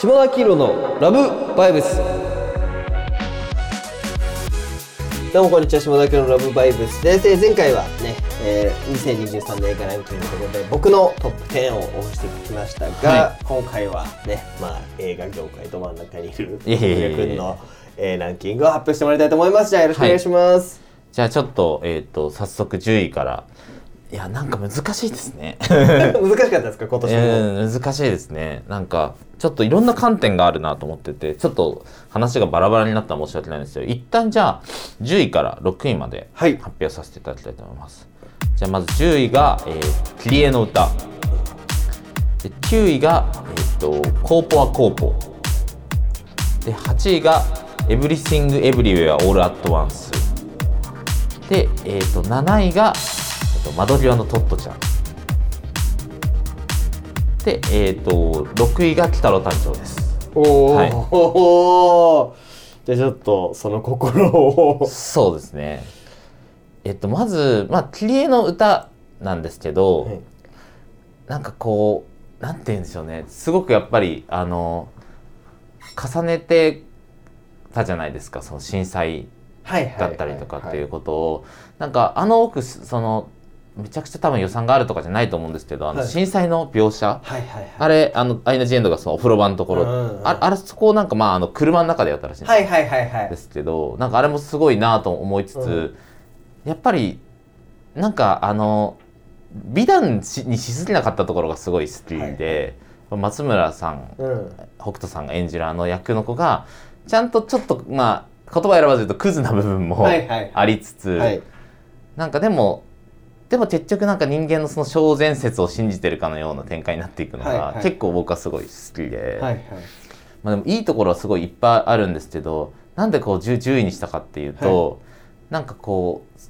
下田黄色のラブバイブス。どうもこんにちは下田黄色のラブバイブスです。えー前回はね、えー、2023年映画ランキングということで僕のトップ10を押してきましたが、は今回はねまあ映画業界ど真ん中にいる君の、えーランキングを発表してもらいたいと思います。じゃあよろしくお願いします、じゃあちょっと,、えー、と早速10位からいやなんか難しいですね。難しかったですか？今年も、えー難しいですね。なんかちょっといろんな観点があるなと思っててちょっと話がバラバラになったら申し訳ないんですけど一旦じゃあ10位から6位まではい。発表させていただきたいと思います、じゃあまず10位が「えー、キリエの歌」で9位が「えー、とコーポはコーポ」で8位が「エブリシング・エブリウェア・オール・アット・ワンス」で、えー、と7位が、えー、と窓際のトットちゃん。で、えー、と6位が鬼太郎誕生です。おお、はい。お ーじゃあちょっとその心を。そうですね。えっとまずまあ「キリエの歌」なんですけど、はい。なんかこうなんて言うんでしょうね。すごくやっぱりあの重ねてたじゃないですか。その震災だったりとかっていうことを、なんかあの奥そのめちゃくちゃ多分予算があるとかじゃないと思うんですけどあのはい。震災の描写、はいはいはい。あれあのアイナ・ジ・エンドがそのお風呂場のところ、うんうんああれそこをなんかまああの車の中でやったらしいんですよ。はいはいはいはい。ですけどなんかあれもすごいなと思いつつ、うん。やっぱりなんかあの美談しにしすぎなかったところがすごい好きで、松村さんうん。北斗さんが演じるあの役の子がちゃんとちょっとまあ言葉選ばず言うとクズな部分もはいはい。ありつつ、はい。なんかでもでも結局なんか人間のその小前説を信じてるかのような展開になっていくのが、はいはい。結構僕はすごい好きで。はいはい。まあ、でもいいところはすごいいっぱいあるんですけどなんでこう 10, 10位にしたかっていうと、なんかこう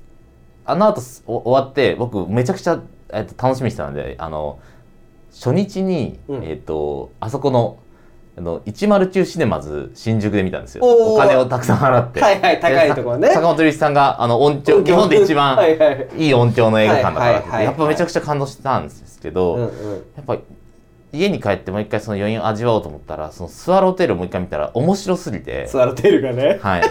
あの後終わって僕めちゃくちゃ、えっと、楽しみにしてたのであの初日に、うん。えっとあそこのあの109シネマズ新宿で見たんですよ。お金をたくさん払って。はいはい高いところね。坂本龍一さんがあの音響日本で一番はいはい音響の映画館だからって。やっぱめちゃくちゃ感動したんですけど、やっぱ家に帰ってもう一回その余韻を味わおうと思ったらそのスワローテールをもう一回見たら面白すぎて、スワロテールがね。はい、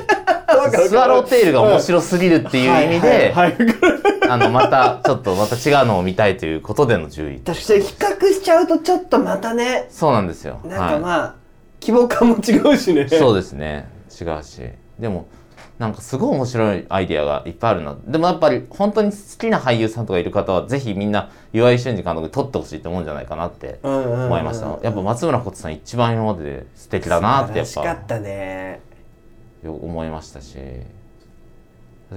スワローテールが面白すぎるっていう意味で、はい。はい。はい。あのまたちょっとまた違うのを見たいということでの10位確か。に比較しちゃうとちょっとまたね。そうなんですよ。なんかまあ規模感も違うしね。そうですね。違うし。でもなんかすごい面白いアイディアがいっぱいあるな。でもやっぱり本当に好きな俳優さんとかいる方はぜひみんな岩井俊二監督に撮ってほしいと思うんじゃないかなって思いました、やっぱ松村北斗さん一番今までで素敵だなってやっぱ素晴らしかったね。思いましたし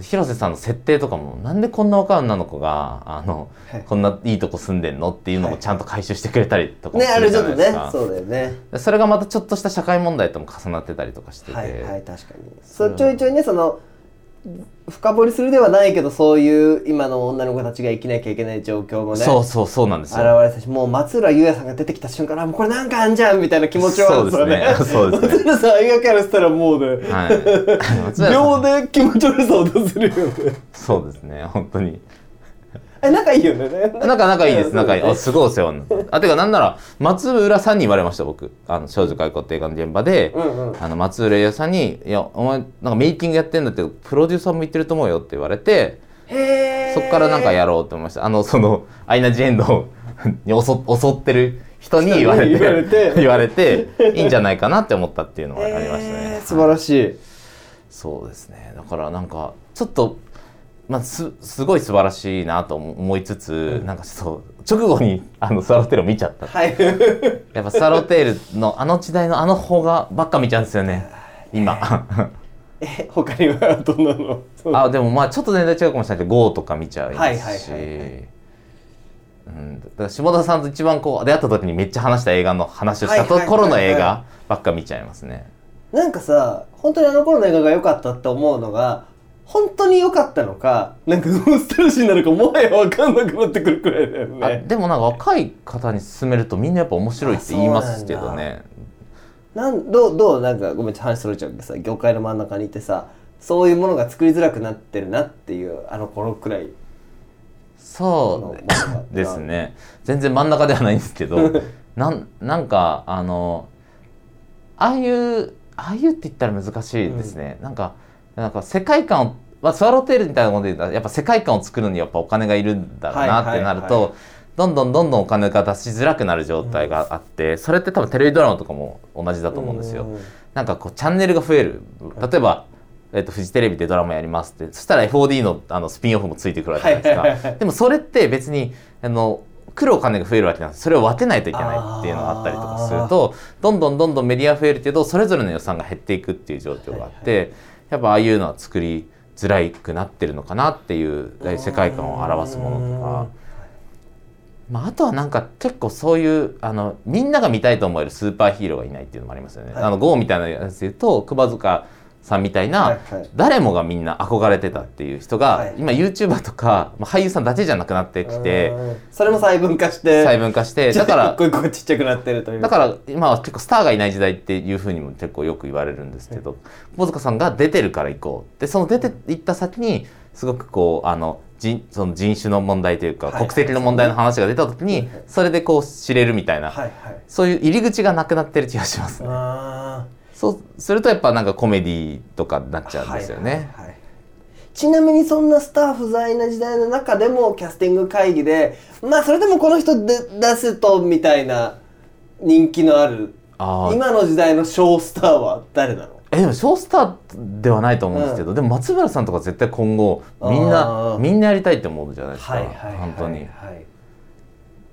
広瀬さんの設定とかもなんでこんな若い女の子があの、はい。こんないいとこ住んでんのっていうのもちゃんと回収してくれたりとかもねするじあれちょっとねそうだよね。でそれがまたちょっとした社会問題とも重なってたりとかしてて、はいはい確かに。そうちょいちょいねその深掘りするではないけどそういう今の女の子たちが生きなきゃいけない状況もねそうそうそうなんです現よれたしもう松浦優也さんが出てきた瞬間あもうこれなんかあんじゃんみたいな気持ちはあるんですよね。そうですね。そうですね。松浦さん映画からしたらもうね、はい。秒ん。で気持ち悪さを出せるよね。そうですね本当にえ仲いいよね。仲仲いいです 仲いい。あすごいお世話になって あてかなんなら松浦さんに言われました僕。あの少女解雇って映画の現場で、うんうん。あの松浦屋さんに「いやお前なんかメイキングやってんだけどプロデューサーも言ってると思うよ」って言われてそっからなんかやろうと思いました。あのそのアイナ・ジ・エンド に襲襲ってる人に言われて言われて。言われていいんじゃないかなって思ったっていうのがありましたね、素晴らしい。そうですね。だからなんかちょっとまあすすごい素晴らしいなと思いつつ、なんかちょっと直後にあのスワローテールを見ちゃった。はい。やっぱスワローテールのあの時代のあの方がばっか見ちゃうんですよね。今。え他にはどんなの？あでもまあちょっと年代違うかもしれないけど GO とか見ちゃいますし、はいはいはいはい。うん、だから下田さんと一番こう出会った時にめっちゃ話した映画の話をしたとはいはいはいはい頃の映画ばっか見ちゃいますね。なんかさ本当にあの頃の映画が良かったって思うのが本当に良かったのかなんかノスタルジーなのかもはや分かんなくなってくるくらいだよあねでもなんか若い方に勧めるとみんなやっぱ面白いって言いますけどね。なんどうどうなんかごめん話それちゃうけどさ業界の真ん中にいてさそういうものが作りづらくなってるなっていうあの頃くらい。そうですね。全然真ん中ではないんですけど なんなんかあのああいうああいうって言ったら難しいですね、なんかなんか世界観を、まあ、スワローテールみたいなもので言ったらやっぱ世界観を作るにやっぱお金がいるんだろうなってなると、はいはいはい。どんどんどんどんお金が出しづらくなる状態があって、それって多分テレビドラマとかも同じだと思うんですよ。うん。なんかこうチャンネルが増える。例えば、えっとフジテレビでドラマやりますって。そしたら FOD のあのスピンオフもついてくるわけじゃないですか、はいはいはいでもそれって別にあの来るお金が増えるわけなんですそれを分けないといけないっていうのがあったりとかするとどんどんどんどんメディア増えるけどそれぞれの予算が減っていくっていう状況があって、やっぱああいうのは作りづらくなってるのかなっていう世界観を表すものとか。まあ、あとはなんか結構そういうあのみんなが見たいと思えるスーパーヒーローがいないっていうのもありますよね。はいあの GO みたいなやつで言うと熊塚さんみたいな、誰もがみんな憧れてたっていう人が、はい。今 YouTuber とか、まあ、俳優さんだけじゃなくなってきてうんそれも細分化して。細分化してだか一ら個一個ちっちゃくなってるというだから今は結構スターがいない時代っていうふうにも結構よく言われるんですけど窪塚さんが出てるから行こうでその出ていった先にすごくこうあの人その人種の問題というか、国籍の問題の話が出た時にそれでこう知れるみたいな、そういう入り口がなくなってる気がしますね。あそうするとやっぱなんかコメディとかになっちゃーうんですよはいね。はいはい。ちなみにそんなスター不在な時代の中でもキャスティング会議でまあそれでもこの人で出すとみたいな人気のある今の時代の小スターは誰なの？えでもショースターではないと思うんですけど、でも松村さんとか絶対今後みんあなー。みんなやりたいって思うじゃないですか、はいはいはい本当に。はい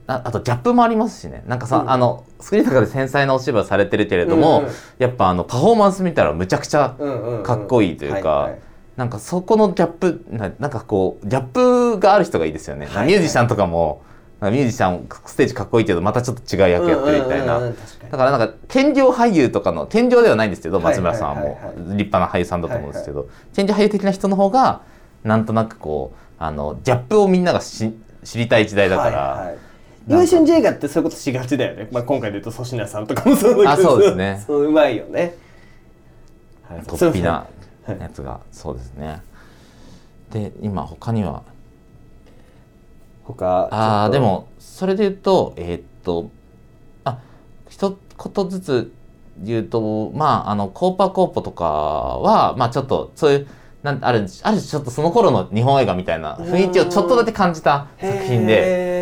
ああとギャップもありますしね。なんかさ、うん。あのスクリーンの中で繊細なお芝居をされてるけれども、うんうんやっぱあのパフォーマンス見たらむちゃくちゃかっこいいというか、なんかそこのギャップななんかこうギャップがある人がいいですよね、はいはい。ミュージシャンとかもミュージシャンステージかっこいいけどまたちょっと違う役やってるみたいな、だからなんか兼業俳優とかの兼業ではないんですけどはい松村さんはもう立派な俳優さんだと思うんですけど、兼業俳優的な人の方がなんとなくこうあのギャップをみんながし知りたい時代だから、はいはい岩井俊二映画ってそういうことしがちだよね、まあ、今回で言うと粗品さんとかもそうだけど。あそうですね。そううまいよね、はい突飛なやつが。そうですね。で今他には？他ああでもそれで言うとえーっとあ一言ずつ言うとまああのコーパーコーポとかはまあちょっとそういうなんあるある種ちょっとその頃の日本映画みたいな雰囲気をちょっとだけ感じた作品で。へ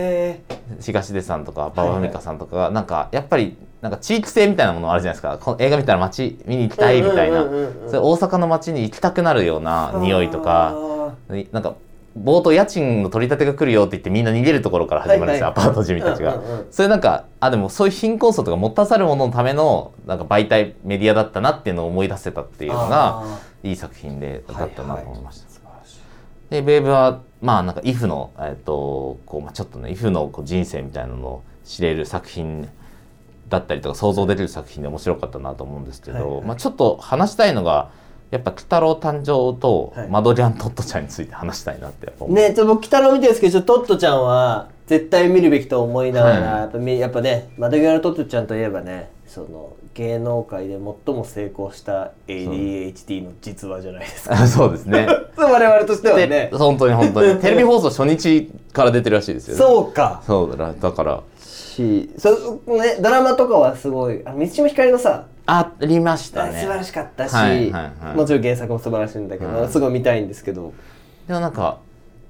東出さんとか馬場美香さんとかがなんかやっぱりなんか地域性みたいなものあるじゃないですか。この映画見たら街見に行きたいみたいな。うんうんうんうんそれ大阪の街に行きたくなるようなー。匂いとかなんか冒頭家賃の取り立てが来るよって言ってみんな逃げるところから始まるんですよ、はいはい。アパート住民たちが。うんうんうんそれなんかあでもそういう貧困層とか持たされるもののためのなんか媒体メディアだったなっていうのを思い出せたっていうのがあいい作品でーだったなと思いました。はいはい。でベーブはまあなんかイフの、えっとこうまあ、ちょっとねイフのこう人生みたいなのを知れる作品だったりとか想像できる作品で面白かったなと思うんですけど、はいはい。まあ、ちょっと話したいのがやっぱ「鬼太郎誕生」とはい。マドリャントットちゃんについて話したいなってやっぱ思う。ねちょっと僕北野見てるんですけどトットちゃんは絶対見るべきと思いながら、はい。やっぱみやっぱね窓際のトットちゃんといえばねその芸能界で最も成功した ADHD の実話じゃないですか。そうですね。我々としてはでね本当に本当に。テレビ放送初日から出てるらしいですよ、ね。そうか。そうだだから。しそねドラマとかはすごいあの満島ひかりのさありましたね。素晴らしかったし、はいはいはい。もちろん原作も素晴らしいんだけど、はい。すごい見たいんですけど。でもなんか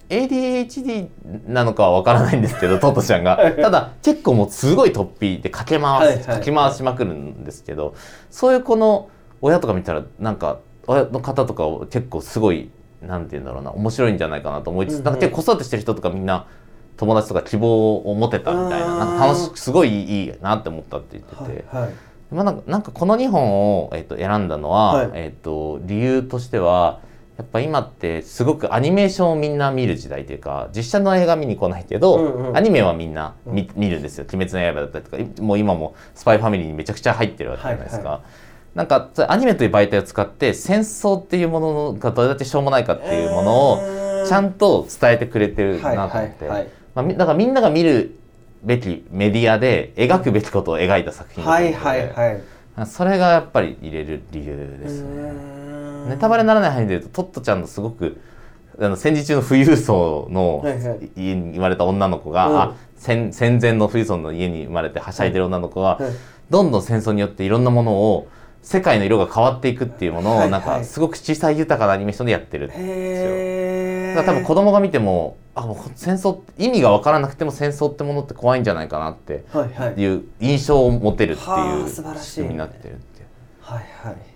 ADHD なのかはわからないんですけどトトちゃんが。ただ結構もうすごい突飛でかけ回す、かき回しまくるんですけどそういうこの親とか見たらなんか親の方とかを結構すごいなんて言うんだろうな面白いんじゃないかなと思いつつ、なんか結構子育てしてる人とかみんな友達とか希望を持てたみたいななんか楽しくすごいいいなって思ったって言ってて。まあ、なんかなんかこの2本を、えっと選んだのは、はい。えっと理由としてはやっぱ今ってすごくアニメーションをみんな見る時代というか実写の映画見に来ないけど、うんうん。アニメはみんな見,、見るんですよ「鬼滅の刃」だったりとか。いもう今も「スパイファミリー」にめちゃくちゃ入ってるわけじゃないですか。はいなんかアニメという媒体を使って戦争っていうものがどれだけしょうもないかっていうものをちゃんと伝えてくれてるなと思って、はいはいはい。まあみ、だからみんなが見るべきメディアで描くべきことを描いた作品だとはい思うのではいはい。それがやっぱり入れる理由ですね。ネタバレにならない範囲で言うとトットちゃんのすごくあの戦時中の富裕層のはいはい。家に生まれた女の子が、うん。あ戦戦前の富裕層の家に生まれてはしゃいでる女の子は、はいどんどん戦争によっていろんなものを世界の色が変わっていくっていうものを、はいはい。なんかすごく小さい豊かなアニメーションでやってるへえだから多分子供が見てもあもう戦争意味が分からなくても戦争ってものって怖いんじゃないかなってはいはい。いう印象を持てるってはいうあ素晴らしい仕組みになってるっていう。はいはい。吉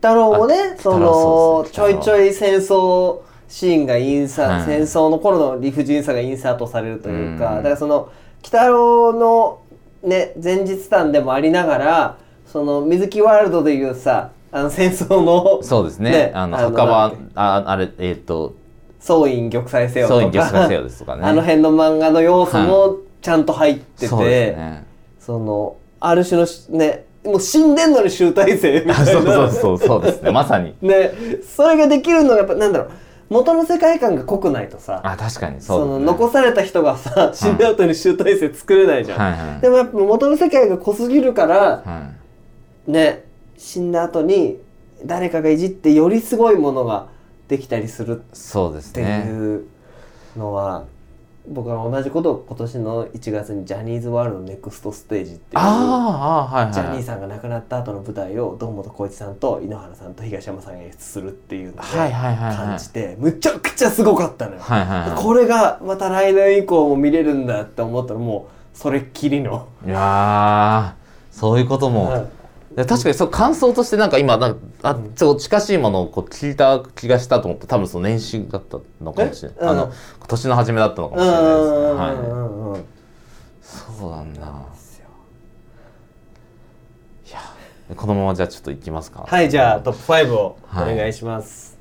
太郎もねそあのちょいちょい戦争シーンがインサ、はい。戦争の頃の理不尽さがインサートされるというか、うん。だからその鬼太郎のね前日談でもありながらその水木ワールドでいうさあの戦争のそうですね。ねあの墓場ああれえっ、と総員玉砕せよとかせよですとかね。あの辺の漫画の要素もちゃんと入ってて、そうですね。そのある種のしねもう死んでんのに集大成みたいな。そうそうそうそうですね。まさに。ね。それができるのがやっぱなんだろう。元の世界観が濃くないとさ。あ確かに。そそうね。の残された人がさ死んだ後に集大成作れないじゃん、はいはい。でもやっぱ元の世界が濃すぎるからはい。ね死んだ後に誰かがいじってよりすごいものができたりするそうですってねいうのは、僕は同じことを今年の1月にジャニーズワールドネクストステージっていうあーあーはいはいジャニーさんが亡くなった後の舞台を堂本光一さんと井ノ原さんと東山さんが演出するっていうのではいはいはいはい。感じてむちゃくちゃすごかったのよ、はいはい。はいこれがまた来年以降も見れるんだって思ったらもうそれっきりの、いやーそういうことも、はい。確かにそう感想としてなんか今なんかあちょっと近しいものをこう聞いた気がしたと思って多分その年始だったのかもしれない、あの年の初めだったのかもうしれないです。ね、はい、そうなんだ。いやこのままじゃあちょっといきますか。はいじゃあトップ5をおはい願いします、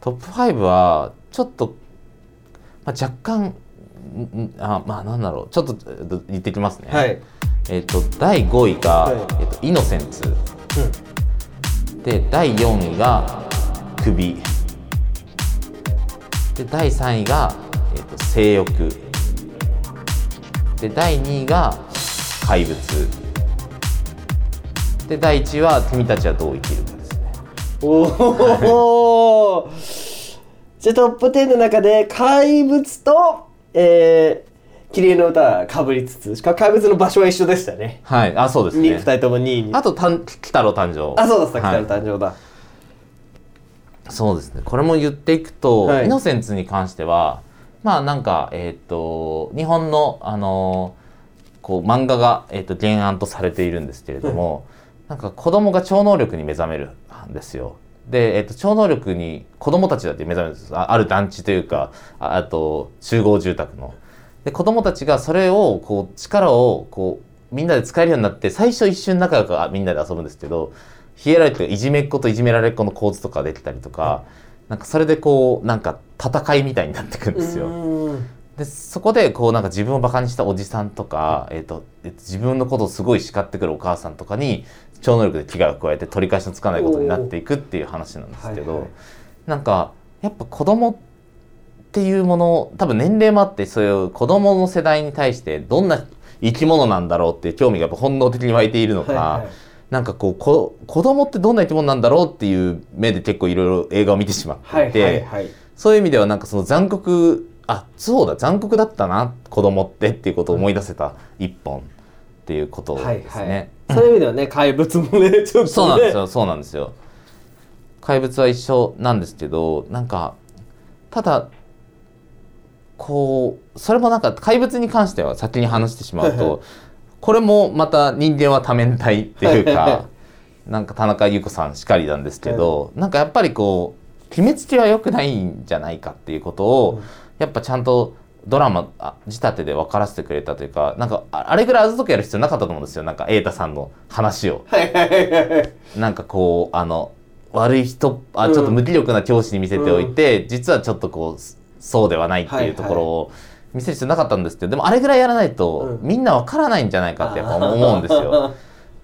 トップ5はちょっと、まあ、若干あまあなんだろう。ちょっとえっと言ってきますね、はい、えっと第5位が、はい。えっとイノセンツ。うんで第4位が首。で第3位が、えっと性欲。で第2位が怪物。で第1位は君たちはどう生きるかですね。おお、じゃあトップ10の中で怪物と、えー、キリエの歌はかぶりつつしかも怪物の場所は一緒でしたね。はい。あそうですにね。2人とも2位に。あとたん鬼太郎誕生。あそうださっきはい。から誕生だ、そうですね。これも言っていくと、はい。イノセンツに関してはまあなんかえっ、と日本のあのーこう漫画が、えー、と原案とされているんですけれども、なんか子供が超能力に目覚めるんですよ。で、えー、と超能力に子供たちだって目覚めるんですあある団地というかああと集合住宅の。で子供たちがそれをこう力をこうみんなで使えるようになって最初一瞬仲良くあみんなで遊ぶんですけどヒエラルキーいじめっ子といじめられっ子の構図とかできたりとか、なんかそれでこうなんか戦いみたいになってくるんですよ。でそこでこうなんか自分をバカにしたおじさんとか、えーとえっと自分のことをすごい叱ってくるお母さんとかに超能力で危害を加えて取り返しのつかないことになっていくっていう話なんですけど、はいはいなんかやっぱ子供っていうもの多分年齢もあってそういう子供の世代に対してどんな生き物なんだろうっていう興味がやっぱ本能的に湧いているのか、はいはいなんかこうこ子供ってどんな生き物なんだろうっていう目で結構いろいろ映画を見てしまってはいいて。はいはいそういう意味ではなんかその残酷あそうだ残酷だったな子供ってっていうことを思い出せた一本っていうことはいですね。はいそういう意味ではね怪物もねちょっとねそうなんですよそうなんですよ。怪物は一緒なんですけどなんかただこうそれもなんか怪物に関しては先に話してしまうとこれもまた人間は多面体っていうかなんか田中優子さんしかりなんですけどなんかやっぱりこう決めつけは良くないんじゃないかっていうことをやっぱちゃんとドラマあ仕立てで分からせてくれたというかなんかああれぐらいあざとくやる必要なかったと思うんですよ。なんか瑛太さんの話を。なんかこうあの悪い人あちょっと無気力な教師に見せておいて、実はちょっとこうそそうではないっていうところを見せる必要なかったんですけどでもあれぐらいやらないと、うん。みんなわからないんじゃないかってやっぱ思うんですよ。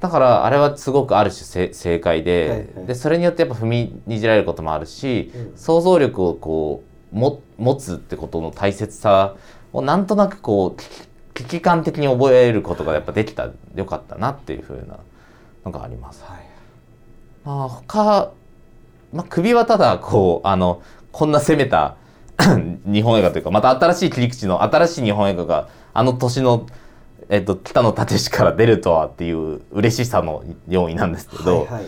だからあれはすごくある種せ正解で,、でそれによってやっぱ踏みにじられることもあるし、うん。想像力をこうも持つってことの大切さをなんとなくこう危機危機感的に覚えることがやっぱできた。よかったなっていうふうなのがあります。はい。まあ他、まあ、首はただこうあのこんな攻めた 日本映画というかまた新しい切り口の新しい日本映画があの年のえっと、北の立石から出るとはっていう嬉しさの4位なんですけど、はいはい。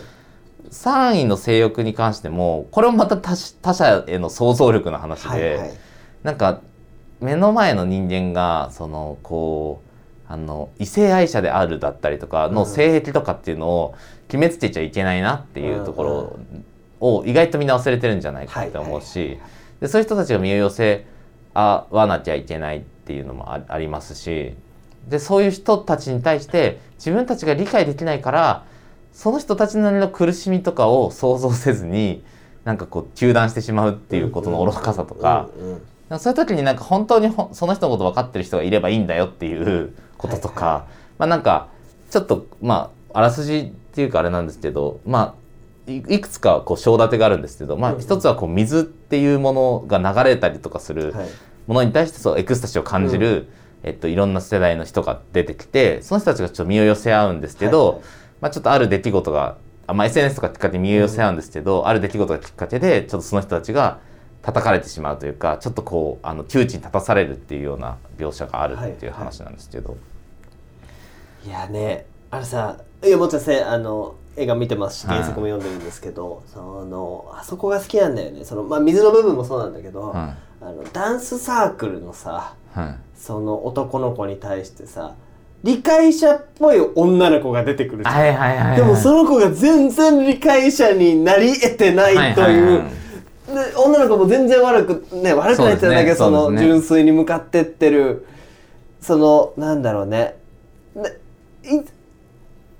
3位の性欲に関してもこれもまた他他者への想像力の話で、はいはい。なんか目の前の人間がそのこうあの異性愛者であるだったりとかの性癖とかっていうのを決めつけちゃいけないなっていうところを意外とみんな忘れてるんじゃないかって思うしでそういう人たちが身を寄せ合わなきゃいけないっていうのもあありますしでそういう人たちに対して自分たちが理解できないからその人たちなりの苦しみとかを想像せずになんかこう中断してしまうっていうことの愚かさとか。うんうんそういう時になんか本当にその人のこと分かってる人がいればいいんだよっていうこととか、はいはまあなんかちょっとまああらすじっていうかあれなんですけどまあいいくつかこう章立てがあるんですけど、まあ一つはこう水っていうものが流れたりとかするはい。ものに対してそうエクスタシーを感じる、えっと、いろんな世代の人が出てきてその人たちがちょっと身を寄せ合うんですけど、はいはい。まあ、ちょっとある出来事があ、まあ、SNS とかきっかけで身を寄せ合うんですけど、ある出来事がきっかけでちょっとその人たちが叩かれてしまうというかちょっとこうあの窮地に立たされるっていうような描写があるっていう話なんですけど、い。やねあれさいやもちろんせあの映画見てますしはい。原作も読んでるんですけど、そのあそこが好きなんだよね。その、まあ、水の部分もそうなんだけど、はあのダンスサークルのさはい。その男の子に対してさ理解者っぽい女の子が出てくるじゃん。はいはいはいはい。でもその子が全然理解者になり得てないという、はいはいはいで女の子も全然悪くね悪くないってだけどそ,、ねそうですね。純粋に向かってってるそのなんだろうね。でい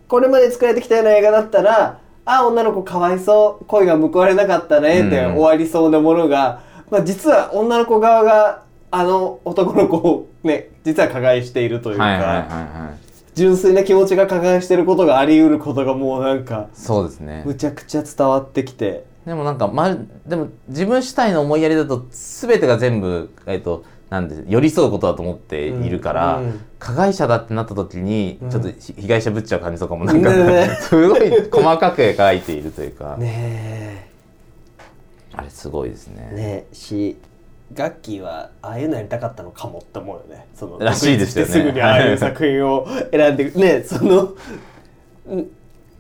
これまで作られてきたような映画だったらあ女の子かわいそう恋が報われなかったねってうん。終わりそうなものが、まあ、実は女の子側があの男の子をね実は加害しているというか、はいはいはいはい。純粋な気持ちが加害してることがあり得ることがもうなんかそうですね。むちゃくちゃ伝わってきて。でもなんか、まる、でも自分主体の思いやりだと全てが全部、えっと、なんで寄り添うことだと思っているから、うん。うん。加害者だってなった時にうん。ちょっとひ被害者ぶっちゃう感じとかもなんか、ねすごい細かく描いているというか、ねあれすごいですね。えねえ。しガッキーはああいうのやりたかったのかもって思うよね。そのらしいですよね。すぐにああいう作品を選んでねそのん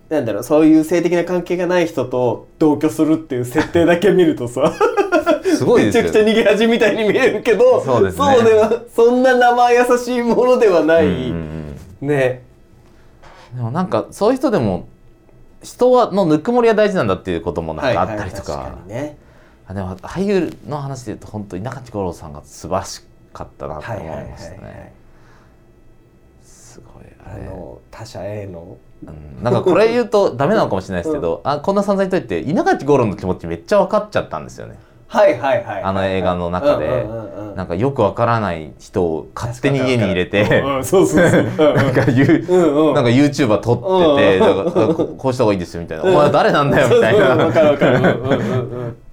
なんだろうそういう性的な関係がない人と同居するっていう設定だけ見るとさすごいですよめちゃくちゃ逃げ恥みたいに見えるけどそうですね。そうではそんな生優しいものではない、うんね。でもなんかそういう人でも人はのぬくもりが大事なんだっていうこともなんかあったりとか,、はいはい確かにね。あでも俳優の話で言うと本当稲垣吾郎さんが素晴らしかったなと思いましたね。すごいあの他者への。うん。なんかこれ言うとダメなのかもしれないですけど、あこんな散々言っといて稲垣吾郎の気持ちめっちゃ分かっちゃったんですよねはいはいはいあの映画の中でなんかよく分からない人を勝手に家に入れてなんか言ううんうん。なんか YouTuber 撮ってて、からここうした方がいいですよみたいな、お前誰なんだよみたいな、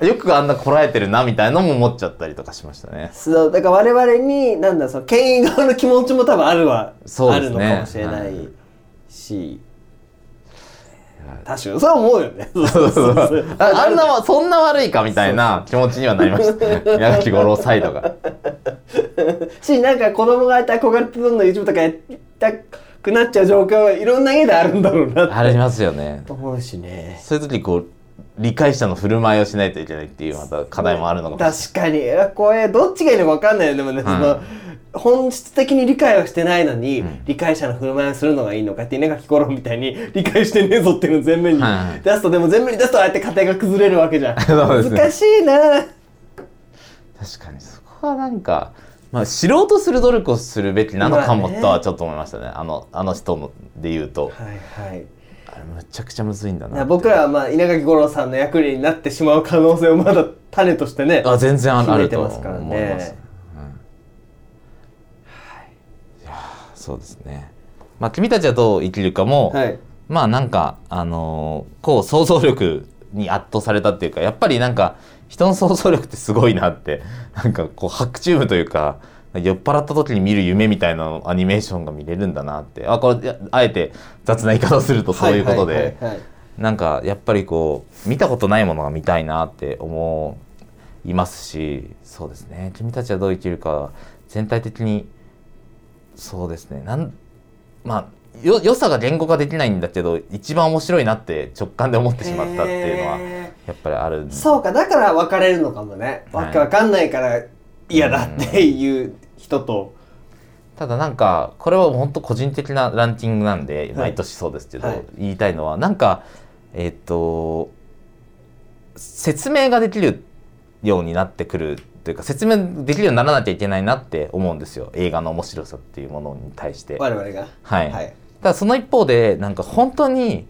よくあんなこらえてるなみたいなのも思っちゃったりとかしましたね。そうだから我々になんだその権威側の気持ちも多分あるは、あるそうですね。のかもしれなはいいし、確かにそう思うよね。あ あんなわそんな悪いかみたいな気持ちにはなりましたね。稲垣吾郎サイドが。しなんか子供がいた憧れてどんどん YouTube とかやりたくなっちゃう状況はいろんな家であるんだろうなってありますよね。思うしね。そういう時こう理解者の振る舞いをしないといけないっていうまた課題もあるのかもしれない。確かに。あこれどっちがいいのか分かんないよでもね、その本質的に理解をしてないのに、ん。理解者の振る舞いをするのがいいのかって稲垣吾郎みたいに 理解してねえぞっていうのを全面に。出すと、でも全面に出すとああやって家庭が崩れるわけじゃん。ね。難しいな。確かにそこはなんか、まあ、知ろうとする努力をするべきなのかもとはちょっと思いましたね,、あのあの人ので言うと。はいはいむちゃくちゃむずいんだな僕らはまあ稲垣吾郎さんの役になってしまう可能性をまだ種としてねあ全然あるとてますからね。うん。い。やーそうですね。まあ君たちはどう生きるかも、はい。まあなんかあのーこう想像力に圧倒されたっていうかやっぱりなんか人の想像力ってすごいなってなんかこう白チュームというか酔っ払った時に見る夢みたいなアニメーションが見れるんだなって。あこれあえて雑な言い方をするとそういうことで、はいはいなんかやっぱりこう見たことないものが見たいなって思いますしそうですね。君たちはどう生きるか全体的にそうですね。なんまあよ良さが言語化できないんだけど一番面白いなって直感で思ってしまったっていうのはへやっぱりあるそうかだから分かれるのかもね。はい。わけわかんないから嫌だっていう人と、ただなんかこれは本当個人的なランキングなんでい。毎年そうですけど、はい。言いたいのはなんかえっ、と説明ができるようになってくるというか説明できるようにならなきゃいけないなって思うんですよ。映画の面白さっていうものに対して。我々が。はい、はい。ただその一方でなんか本当に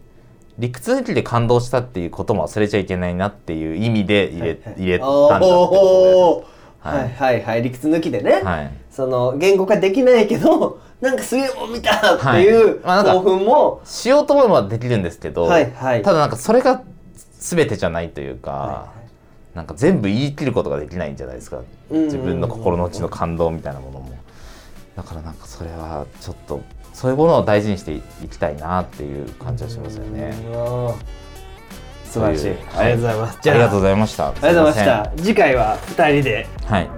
理屈抜きで感動したっていうことも忘れちゃいけないなっていう意味で入れ,、入れたんだってこおー。ははい。いはいはい。理屈抜きでね。はい。その言語化できないけど なんかすげえもん見たっていうはい。まあなんか興奮も、しようと思えばできるんですけど、はいはい。ただなんかそれが全てじゃないというか、はなんか全部言い切ることができないんじゃないですか。自分の心の内の感動みたいなものも。だからなんかそれはちょっとそういうものを大事にしていきたいなっていう感じはしますよね。うん素晴らしい。ありがとうございます。ありがとうごいざいました。あありがとうございました。次回は二人で。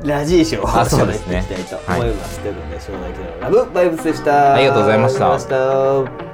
ラジーショーを喋っていきたいと思います。ということで、正代家のラブバイブスでした。ありがとうございました